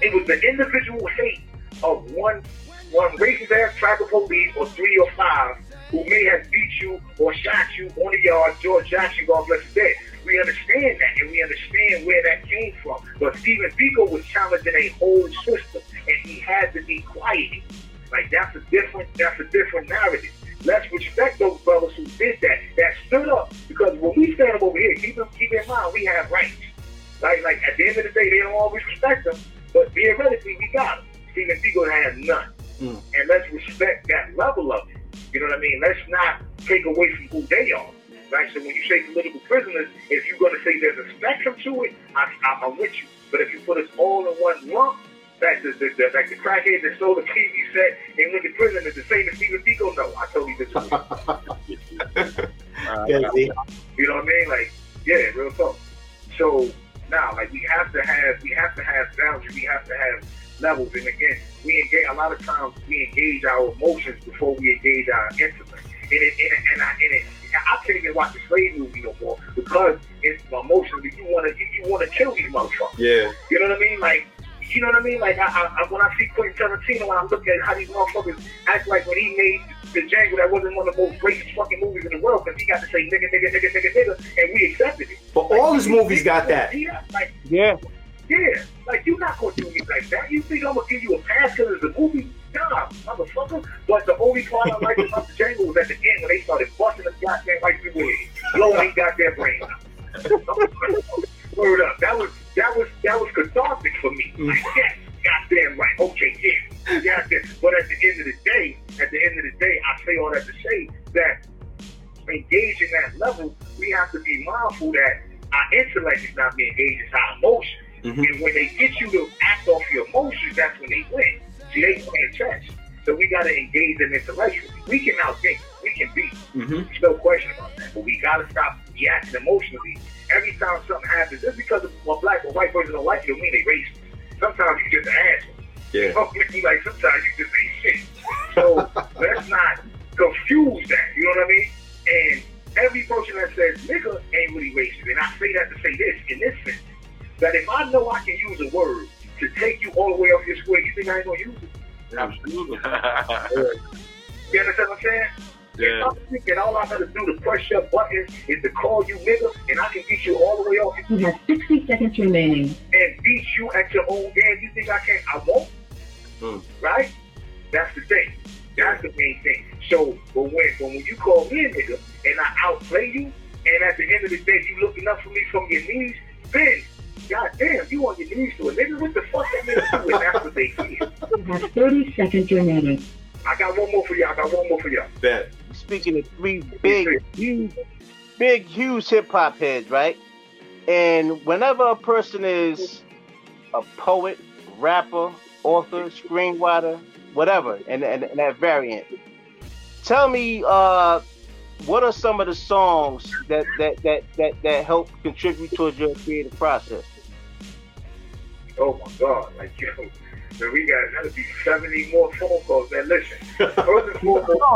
Speaker 1: It was the individual hate of one one racist ass tribal police or three or five who may have beat you or shot you on the yard, George Jackson, God bless his dead. We understand that and we understand where that came from. But Stephen Biko was challenging a whole system and he had to be quiet. Like that's a different that's a different narrative. Let's respect those brothers who did that, that stood up. Because when we stand up over here, keep in, keep in mind we have rights. Like like at the end of the day, they don't always respect them, but theoretically we got them. Stephen Biko has none.
Speaker 6: Mm.
Speaker 1: And let's respect that level of it. You know what I mean? Let's not take away from who they are. Right? So when you say political prisoners, if you're going to say there's a spectrum to it, I, I, I'm with you. But if you put us all in one lump, like the, the, the, like the crackhead that stole the TV set and went to prison is the same as Stephen Biko, no, I totally disagree.
Speaker 6: Yeah, see?
Speaker 1: You know what I mean? Like, yeah, real talk. So now, like, we have to have, we have to have boundaries. We have to have levels. And again, we engage. A lot of times, we engage our emotions before we engage our intellect. And it, and it, and I, and it, I can't even watch a slave movie no more because it's emotionally you want to, you, you want to kill these motherfuckers.
Speaker 6: Yeah.
Speaker 1: You know what I mean? Like, you know what I mean? Like, I, I, I- when I see Quentin Tarantino, when I look at how these motherfuckers act like when he made the Django, that wasn't one of the most racist fucking movies in the world because he got to say nigga, nigga, nigga, nigga, nigga, and we accepted it.
Speaker 6: But all his movies got that.
Speaker 1: Yeah, like,
Speaker 4: Yeah.
Speaker 1: yeah, like you're not gonna do me like that. You think I'm gonna give you a pass because it's a movie? Nah, motherfucker. But the only part I like about the Django was at the end when they started busting the goddamn white people in, blowing goddamn brains out. Word up. That was that was that was cathartic for me. Mm. Like, yes, goddamn right. Okay, yeah, goddamn. But at the end of the day, at the end of the day, I say all that to say that engaging that level, we have to be mindful that our intellect is not being engaged, it's our emotions.
Speaker 6: Mhm.
Speaker 1: And when they get you to act off your emotions, that's when they win. See, they playing chess. So we got to engage them intellectually. We can outthink, we can beat.
Speaker 6: Mm-hmm.
Speaker 1: There's no question about that. But we got to stop reacting emotionally. Every time something happens, just because a black or white person don't like you, don't mean they racist. Sometimes you just an asshole.
Speaker 6: Yeah.
Speaker 1: You know what I mean? Like sometimes you just ain't shit. So let's not confuse that. You know what I mean? And every person that says nigga ain't really racist. And I say that to say this in this sense. That if I know I can use a word to take you all the way off your square, you think I ain't gonna use it?
Speaker 2: Absolutely.
Speaker 1: You understand what I'm saying? If
Speaker 2: yeah.
Speaker 1: I'm thinking all I gotta do to press your button is to call you nigga and I can get you all the way off
Speaker 5: You have 60 seconds remaining.
Speaker 1: and beat you at your own game, you think I can't? I won't.
Speaker 6: Hmm.
Speaker 1: Right? That's the thing. That's the main thing. So, but when, but when you call me a nigga and I outplay you, and at the end of the day you looking up for me from your knees, then, goddamn, you on your knees to a nigga. What the fuck that nigga do? And that's what they feel.
Speaker 5: You have 30 seconds remaining.
Speaker 1: I got one more for y'all. I got one more for y'all.
Speaker 6: Bet.
Speaker 4: Speaking of three big, huge, big, huge hip hop heads, right? And whenever a person is a poet, rapper, author, screenwriter, whatever, and, and, and that variant, tell me uh, what are some of the songs that that that that, that help contribute towards your creative process?
Speaker 1: Oh my God, like yo, man, we got that'll be seventy more phone calls. Man, listen, first and foremost,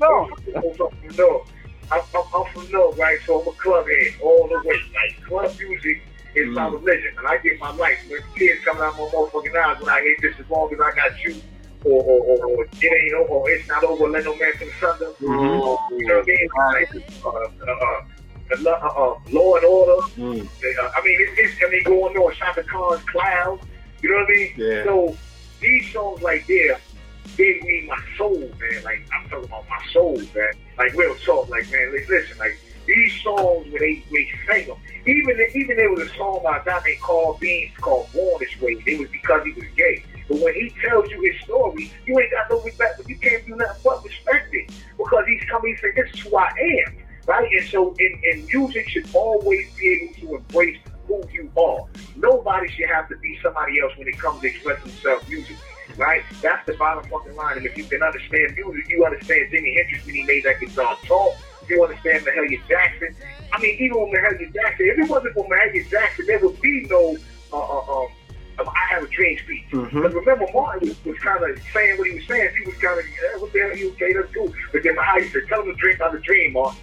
Speaker 4: No, no.
Speaker 1: I'm from North. I'm, I'm, I'm from North, right? So I'm a club head all the way. Like club music is my
Speaker 6: Mm.
Speaker 1: religion, and I get my life. When kids coming out my motherfucking eyes when I hear this, as long as I got you, or or, or, or it ain't over, or it's not over. Let no man from the thunder.
Speaker 6: Mhm.
Speaker 1: Or, you know what I mean? Like, uh, uh, uh, the uh, uh, Law and Order.
Speaker 6: Mm.
Speaker 1: Uh, I mean, it's, it's I mean, going on Chaka Khan's Cloud. You know what I mean?
Speaker 6: Yeah.
Speaker 1: So these songs right there gave me my soul, man. Like I'm talking about my soul, man. Like real talk, like man. Listen, like these songs where they, they sing them, even even there was a song by a guy named Carl Beans called Born This Way. It was because he was gay. But when he tells you his story, you ain't got no respect, but you can't do nothing but respect it. Because he's coming, he said, this is who I am. Right? And so in, in music should always be able to embrace who you are. Nobody should have to be somebody else when it comes to expressing themselves musically. Right? That's the bottom fucking line. And if you can understand music, you understand Jimi Hendrix when he made that guitar talk. You understand Mahalia Jackson. I mean, even with Mahalia Jackson, if it wasn't for Mahalia Jackson, there would be no uh, uh, um, um, I have a dream speech.
Speaker 3: Mhm.
Speaker 1: But remember, Martin was, was kind of saying what he was saying. He was kind of, eh, what the hell, you okay, that's cool. But then Mahalia said, tell him to drink about the dream, Martin.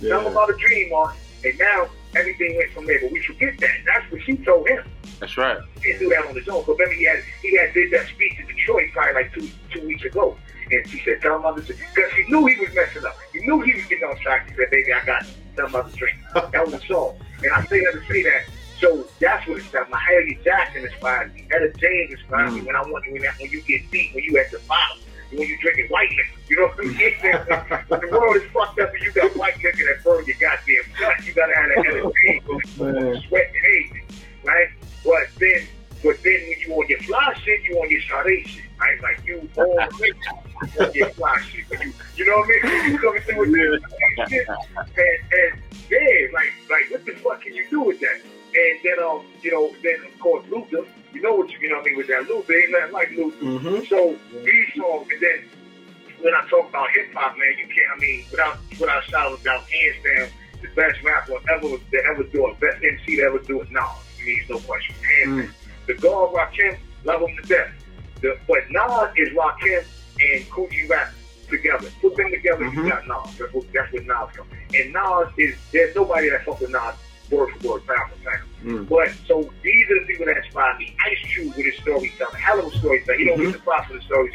Speaker 1: Tell him about the dream, Martin. And now everything went from there. But we forget that. That's what she told him.
Speaker 2: That's right.
Speaker 1: He didn't do that on his own. But remember, he had he had did that speech in Detroit probably like two two weeks ago. And she said, tell him about the dream. Because she knew he was messing up. He knew he was getting on track. She said, baby, I got you. Tell him about the dream. That was the song. And I say that to say that. So that's what it's about. Mahalia Jackson inspired me. Etta James inspired me mm. when I want when, when you get deep, when you at the bottom, when you drinking white liquor. You know what I mean? when the world is fucked up and you got white liquor that burn your goddamn gut, you gotta have that
Speaker 3: Man.
Speaker 1: sweat and hating, right? But then but then when you on your fly shit, you on your Sade shit, right? Like you all the way you on your fly shit. But you you know what I mean? You coming through with that shit. And and yeah, like like what the fuck can you do with that? And then um, you know, then of course Luther, you know what you you know what I mean with that Luther, ain't nothing like Luther.
Speaker 3: Mm-hmm.
Speaker 1: So when I talk about hip hop, man, you can't. I mean, without without shout without hands down, the best rapper ever to ever do it, best MC to ever do it. Nas, I mean, no question. Hands down. The God Rakim, love him to death. The, but Nas is Rakim and Kool G Rap together. Put them together,
Speaker 3: Mhm.
Speaker 1: you got Nas. That's what that's what Nas comes. And Nas is there's nobody that fuck with Nas word for word, pound for pound.
Speaker 3: Mm.
Speaker 1: But so these are the people that inspire me. Ice Cube with his storytelling, hell of a storytelling. He don't get the props for the stories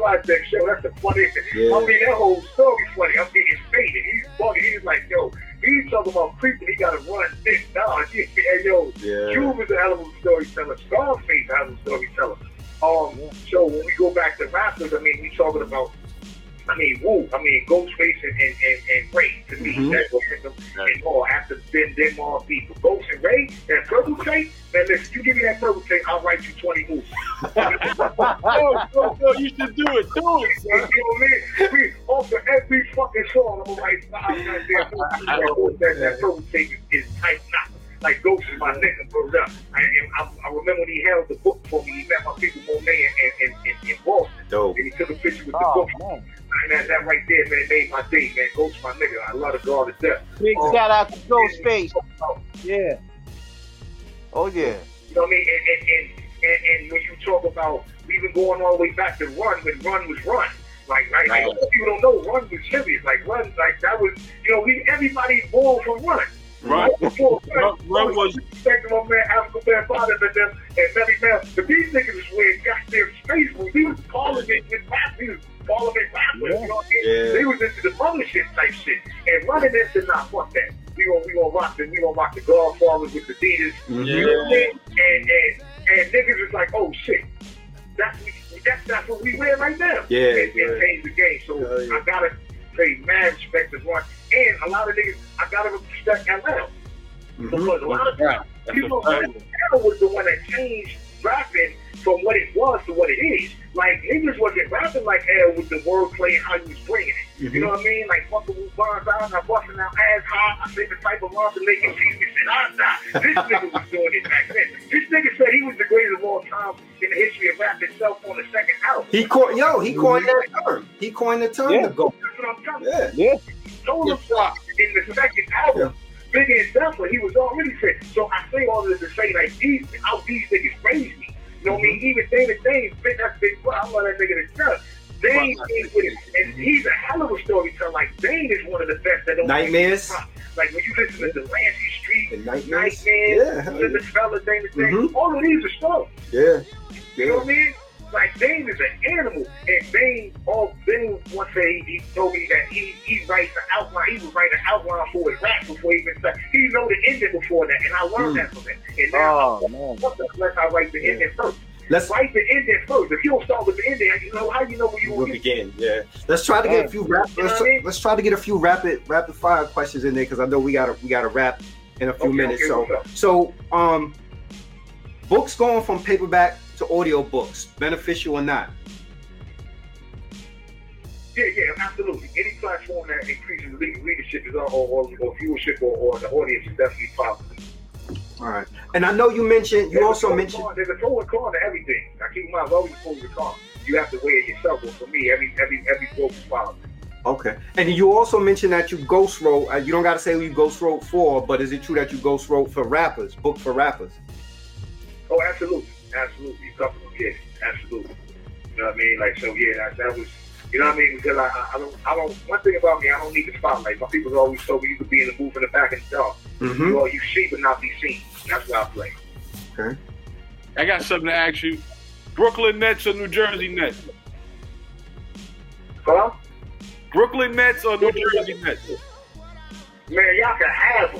Speaker 1: time in show, that's the funniest thing.
Speaker 3: Yeah.
Speaker 1: I mean, that whole goddamn movies. That, that purple tape is, is tight knot. Like Ghost is my nigga, bro. Up. I, I, I remember when he held the book for me. He met my people Monet in, in, in, in Boston,
Speaker 3: Dope.
Speaker 1: and he took a picture with the
Speaker 4: Oh,
Speaker 1: book.
Speaker 4: man.
Speaker 1: And that, that right there, man, made my day, man. Ghost my nigga. I love the God to death.
Speaker 4: Big
Speaker 1: Oh.
Speaker 4: shout out to Ghostface. Yeah. Oh, yeah.
Speaker 1: You know what I mean? And, and, and, and, and when you talk about even going all the way back to Run, when Run was Run, like, right? Like,
Speaker 2: Right.
Speaker 1: most people don't know Run was serious. Like, Run, like, that was, you know, we, everybody born from Run.
Speaker 2: Right.
Speaker 1: Before
Speaker 2: Run- Run was-
Speaker 1: Respect my man, Afrika Bambaataa, and them, and Mary Man. The these niggas is wearing goddamn space moves. He was parliament with rap. He was parliament rappers. You know what I mean?
Speaker 3: Yeah.
Speaker 1: They was into the mothership type shit. And running this into, not fuck that. We gonna, we gonna rock the, we gonna rock the Godfathers with the Adidas.
Speaker 3: Mhm.
Speaker 1: You know what I mean? And, and, and niggas is like, oh shit. That's, that's, that's what we wear right now.
Speaker 3: Yeah,
Speaker 1: And,
Speaker 3: yeah.
Speaker 1: and change the game. So
Speaker 3: Hell yeah.
Speaker 1: I gotta pay mad respect to one. And a lot of niggas, I gotta respect Atlanta.
Speaker 3: Mhm.
Speaker 1: Because a lot of times,
Speaker 2: That's a
Speaker 1: people,
Speaker 2: fact.
Speaker 1: Atlanta was the one that changed rapping from what it was to what it is. Like, niggas wasn't rapping like hell with the wordplay and how you was bringing it.
Speaker 3: Mm-hmm.
Speaker 1: You know what I mean? Like, fucking with bars out, I'm busting out ass high. I say the type of monster making cheese me shit I die. This nigga was doing it back then. This nigga said he was the greatest of all time in the history of rap itself on the second album.
Speaker 3: He coined, yo, he coined that term. He coined the term
Speaker 4: Yeah.
Speaker 3: to go.
Speaker 1: That's what I'm telling you.
Speaker 3: Yeah.
Speaker 4: Yeah.
Speaker 1: told him in the second album, Biggie and Duffer, he was already said. So I say all this to say, like, these, how these niggas raised me. You know what I mean? Even Dana Dane, big, that's big, bro. I love that nigga to death. Dane is with it. And he's a hell of a storyteller. Like, Dane is one of the best that don't
Speaker 3: Nightmares.
Speaker 1: Like, when you listen to Delancey Street,
Speaker 3: The nightmares.
Speaker 1: Nightmares,
Speaker 3: Yeah.
Speaker 1: the Fella, Dana Dane,
Speaker 3: Mhm.
Speaker 1: all of these are stories.
Speaker 3: Yeah.
Speaker 1: You know what I mean? Like Dane is an animal, and Dane, all Dane once say he told me that he he writes an outline. He would write an outline for his rap before he even start. He know the ending before that, and I learned
Speaker 3: Mm.
Speaker 1: that from him. And now
Speaker 4: Oh, man.
Speaker 1: what the fuck I write the ending first.
Speaker 3: Let's
Speaker 1: write the ending first. If you don't start with the ending, you know how you know where you
Speaker 6: We'll begin. Yeah.
Speaker 3: let's try to get a few rap, let's,
Speaker 1: mean?
Speaker 3: let's try to get a few rapid rapid fire questions in there because I know we gotta we gotta wrap in a few
Speaker 1: Okay,
Speaker 3: minutes.
Speaker 1: okay,
Speaker 3: so so um books going from paperback to audio books, beneficial or not?
Speaker 1: Yeah, yeah, absolutely. Any platform that increases leadership is or, or, or viewership or, or the audience is definitely positive.
Speaker 3: All right. And I know you mentioned you
Speaker 1: There's
Speaker 3: also mentioned
Speaker 1: there's a pro and con to everything. Now keep in mind, there's always pro and con. You have to weigh it yourself. But for me, every every every book is positive.
Speaker 3: Okay. And you also mentioned that you ghost wrote. Uh, you don't got to say who you ghost wrote for, but is it true that you ghost wrote for rappers, book for rappers?
Speaker 1: Oh, absolutely, absolutely. A couple of yeah, absolutely. You know what I mean? Like so, yeah, that, that was. You know what I mean? Because I, I, I don't, I don't. One thing about me, I don't need the spotlight. My people always told me you could be in the booth in the back and the dark.
Speaker 3: Mm-hmm.
Speaker 1: Well, you see but not be seen. That's what I play.
Speaker 3: Okay.
Speaker 2: I got something to ask you. Brooklyn Nets or New Jersey Nets?
Speaker 1: Huh?
Speaker 2: Brooklyn Nets or New Jersey Nets?
Speaker 1: Man, y'all can have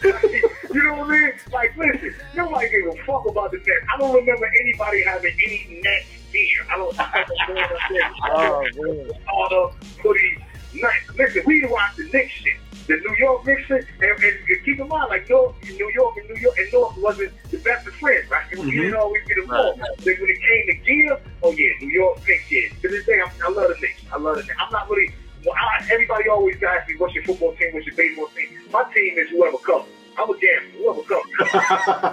Speaker 1: them. you know what I mean? Like, listen, nobody gave a fuck about the Nets. I don't remember anybody having any Nets gear. I don't. Oh, I don't know what I'm.
Speaker 4: Oh,
Speaker 1: all the hoodies. Nice. Listen, we watch the Knicks shit. The New York Knicks shit. And, and, and keep in mind, like, North, New York and New York and North wasn't the best of friends, right? And we
Speaker 3: mm-hmm.
Speaker 1: didn't always get along. Like, when it came to gear, oh, yeah, New York Knicks, yeah. To this day, I'm, I love the Knicks. I love the Knicks. I'm not really. Well, I, everybody always asks me, what's your football team? What's your baseball team? My team is whoever comes. I'm a gambler. Whoever comes.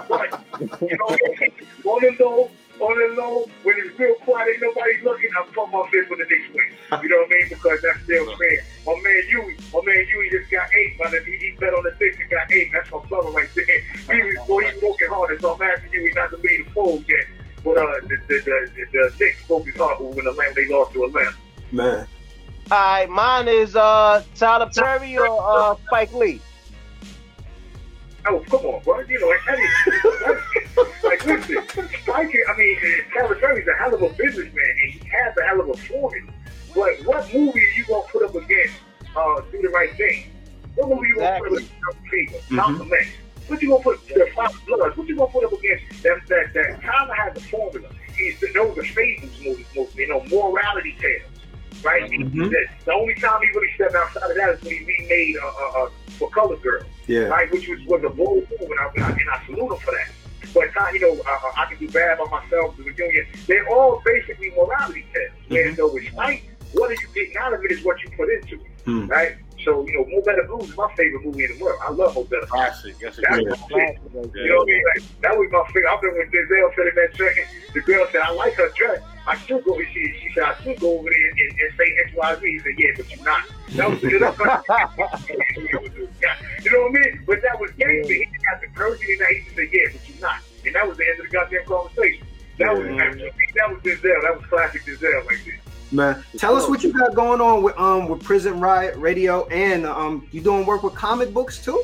Speaker 1: Right. You know, on the low, on the low, when it's real quiet, ain't nobody looking, I'm putting my fist with the Knicks win. You know what I mean? Because that's still fair. My man Huey, my man Huey just got eight, but he, he bet on the Knicks and got eight. That's my brother right there. He was, boy, he's working hard, so I'm asking Huey not to be the fool yet. But uh, the, the, the, the, the Knicks broke his heart when the Atlanta, they lost to Atlanta.
Speaker 3: Man.
Speaker 4: All right, mine is uh, Tyler Perry or uh, Spike Lee.
Speaker 1: Oh, come on, bro. You know, like, like listen, Spike, I mean, Perry's a hell of a businessman, and he has a hell of a formula. But what movie are you going to put up against uh, Do the Right Thing? What movie are you going to put up against Fever, X? What you going to put, the Five Bloods, what you going to put up against that, that, that Tyler has a formula. He's, those are fables movies, mostly, you know, morality tales. Right?
Speaker 3: Mhm.
Speaker 1: The, the only time he really stepped outside of that is when he remade uh, uh, uh, For Color Girl
Speaker 3: Yeah.
Speaker 1: right? Which was, was a bold move, and I, and I, and I salute him for that. But uh, you know, uh, I can do bad by myself. The Virginia, they're all basically morality tests. Where
Speaker 3: Mhm.
Speaker 1: though it's right, what are you getting out of it is what you put into it,
Speaker 3: Hmm.
Speaker 1: right? So you know, Mo Better Blues is my favorite movie in the world. I love Mo Better. Blues.
Speaker 2: Classic. That's a
Speaker 1: That's
Speaker 2: good one.
Speaker 1: You know what I mean? Like, that was my favorite. I've been with Denzel said in that track. The girl said, I like her dress. I should go. She, she said, I should go over there and, and say X, Y, Z. He said, Yeah, but you're not. That was you know, you know what I mean? But that was gangster. He have the courage. He didn't have to say, Yeah, but you're not. And that was the end of the goddamn conversation. That was
Speaker 3: Yeah.
Speaker 1: that was Denzel. That was classic Denzel right there.
Speaker 3: Man, tell us what you got going on with um with Prison Riot Radio and um you doing work with comic books too?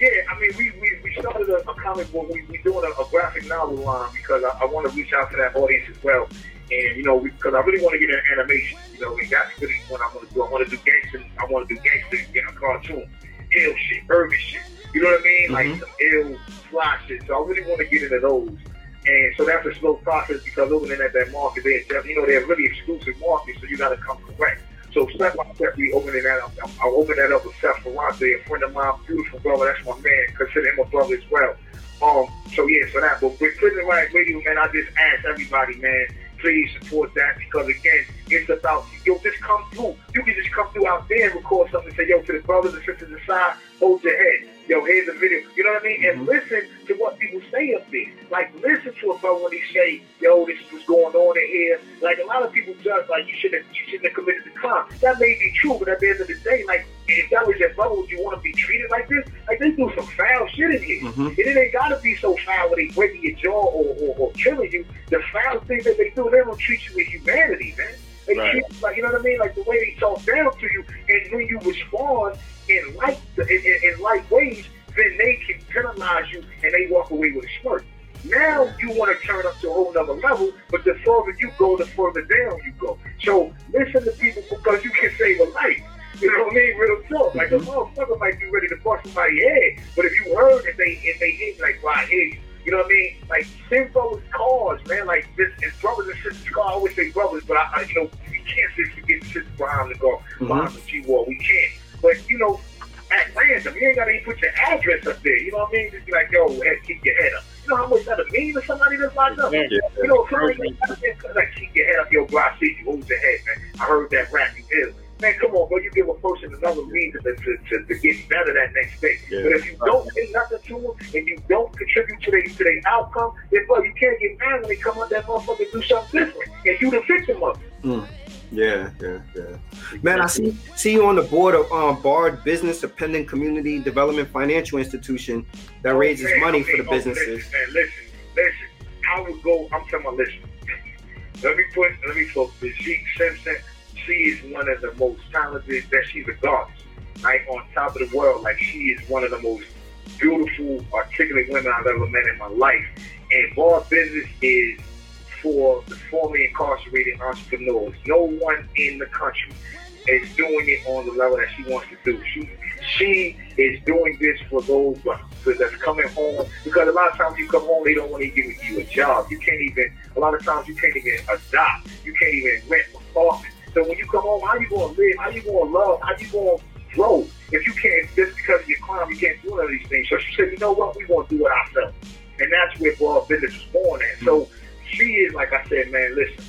Speaker 1: Yeah, I mean, we, we, we started a, a comic book. We, we doing a, a graphic novel line because I, I want to reach out to that audience as well. And, you know, because I really want to get into animation. You know, and that's really what I want to do. I want to do gangster. I want to do gangster, you know, cartoon, ill shit, urban shit. You know what I mean? Like some ill fly shit. So I really want to get into those. And so that's a slow process because opening at that market, they you know, they're really exclusive markets, so you got to come correct. So step by step, we opening that up. I'll open that up with Seth Ferranti, a friend of mine, beautiful brother. That's my man. Consider him a brother as well. Um, so yeah, so that. But with Prison Riot Radio, man, I just ask everybody, man, please support that because again, it's about yo, just come through. You can just come through out there and record something and say, yo, to the brothers and sisters inside, hold your head. Yo, here's a video. You know what I mean? And listen to what people say up there. Like, listen to a brother when he say, yo, this is what's going on in here. Like, a lot of people judge, like, you shouldn't, you shouldn't have committed the crime. That may be true, but at the end of the day, like, if that was your brother, would you want to be treated like this? Like, they do some foul shit in here.
Speaker 3: Mhm.
Speaker 1: And it ain't got to be so foul where they breaking your jaw or, or, or killing you. The foul thing that they do, they don't treat you with humanity, man. They
Speaker 2: Right.
Speaker 1: treat you like, you know what I mean? Like, the way they talk down to you, and when you respond in light, in, in, in light ways, then they can penalize you and they walk away with a smirk. Now you want to turn up to a whole nother level, but the further you go, the further down you go. So listen to people because you can save a life. You know what I mean? Real talk. Like a mm-hmm. motherfucker might be ready to bust somebody's head, but if you heard if they if they hit like, well, I hear you. You know what I mean? Like send brothers cars, man. Like this and brothers and sisters car. I always say brothers, but I, I you know we can't forget the sisters behind the car, mm-hmm. behind the G wall. We can't. But you know, at random, you ain't gotta even put your address up there. You know what I mean? Just be like, yo, head, keep your head up. You know how much that'll mean to somebody that's locked up?
Speaker 2: Yeah.
Speaker 1: You know, somebody that's like, keep your head up, yo, bro. I see you. Hold your head, man. I heard that rap you did. Man, come on, bro. You give a person another reason to, to, to, to get better that next day.
Speaker 6: Yeah.
Speaker 1: But if you don't say nothing to them and you don't contribute to their to their outcome, then bro, you can't get mad when they come out that motherfucker and do something different. And you the victim of it. Hmm.
Speaker 3: Yeah, yeah, yeah. Man, I see see you on the board of um, Bar Business Dependent Community Development Financial Institution that raises
Speaker 1: Okay,
Speaker 3: money
Speaker 1: okay,
Speaker 3: for the
Speaker 1: oh,
Speaker 3: businesses.
Speaker 1: Listen, man, listen, listen. I would go. I'm talking about listen. Let me put. Let me focus. She Simpson. She is one of the most talented. That she's a goddess, right on top of the world. Like she is one of the most beautiful, articulate women I've ever met in my life. And bar business is for the formerly incarcerated entrepreneurs. No one in the country is doing it on the level that she wants to do. She she is doing this for those that's coming home because a lot of times you come home they don't want to give you a job. You can't even a lot of times you can't even adopt. You can't even rent an apartment. So when you come home, how you gonna live? How you gonna love? How you gonna grow? If you can't just because of your crime, you can't do none of these things. So she said, you know what, we gonna do it ourselves. And that's where Bar Business was born at. So she is like I said, man, listen,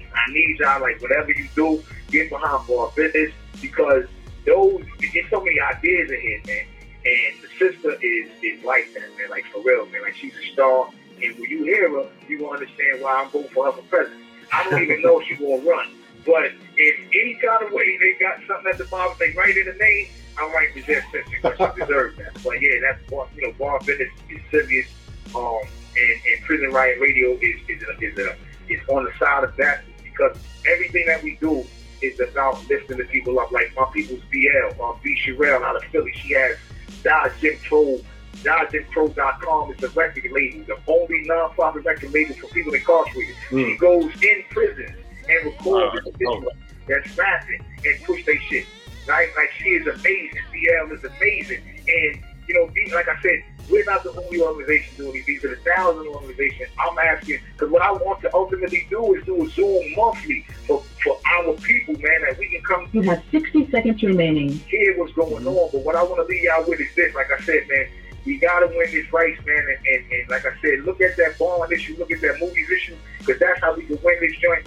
Speaker 1: I need y'all like whatever you do, get behind Bar Business because those get so many ideas in here, man. And the sister is is like that, man. Like for real, man. Like she's a star. And when you hear her, you gonna understand why I'm voting for her for president. I don't even know if she gonna run. But if any kind of way they got something at the bottom, they write in the name, right to just Simpson because she deserves that. But yeah, that's you know, bar business is serious. Um, and, and prison riot radio is is a, is a is on the side of that because everything that we do is about lifting the people up. Like my people's BL, uh, B. Sherelle out of Philly, she has Dodge Jim Crow, DodgeJimCrow.com is a record label, the only non-profit record label for people incarcerated.
Speaker 3: Mm.
Speaker 1: She goes in prison and records
Speaker 2: Wow.
Speaker 1: people that's rapping and push their shit. Right? Like she is amazing. BL is amazing. And you know, like I said, not the only organization doing these. These are the thousand organizations. I'm asking because what I want to ultimately do is do a Zoom monthly for, for our people, man, that we can come
Speaker 5: You have 60 seconds remaining.
Speaker 1: hear what's going on. But what I want to leave y'all with is this. Like I said, man, we got to win this race, man. And, and, and like I said, look at that bond issue, look at that Moody's issue, because that's how we can win this joint.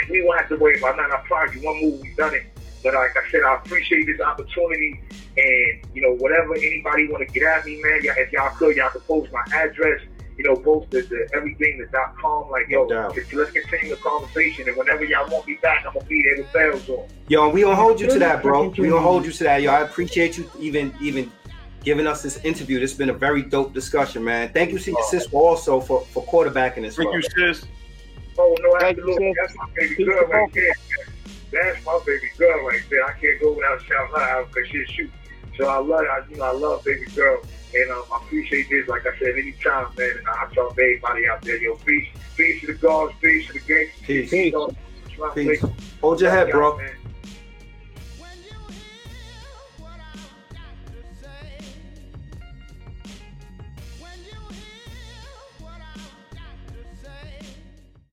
Speaker 1: And we won't have to worry about nothing. I promise you, one move, we've done it. But like I said, I appreciate this opportunity. And, you know, whatever anybody want to get at me, man, y'all, if y'all could, y'all could post my address, you know, post the, the everything, the dot com. Like, yo,
Speaker 3: No doubt.
Speaker 1: let's let's continue the conversation. And whenever y'all want me back, I'm going to be there with bells on.
Speaker 3: Yo, we gonna hold you to that, bro. We gonna hold you to that, yo. I appreciate you even even giving us this interview. This has been a very dope discussion, man. Thank you to your sister also for for quarterbacking this.
Speaker 2: Thank
Speaker 3: bro.
Speaker 2: you, sis.
Speaker 1: Oh no, absolutely. That's my baby
Speaker 4: Peace
Speaker 1: girl right there. That's my baby girl right there. I can't go without shouting her out because she'll shoot. So I love, I, you know, I love baby girl, and um, I appreciate this. Like I said, anytime, man. And I talk to everybody out there. Yo, peace, peace to the gods, peace to the gangsters,
Speaker 3: Peace.
Speaker 1: peace.
Speaker 3: Peace. Hold your head, bro.
Speaker 1: Man.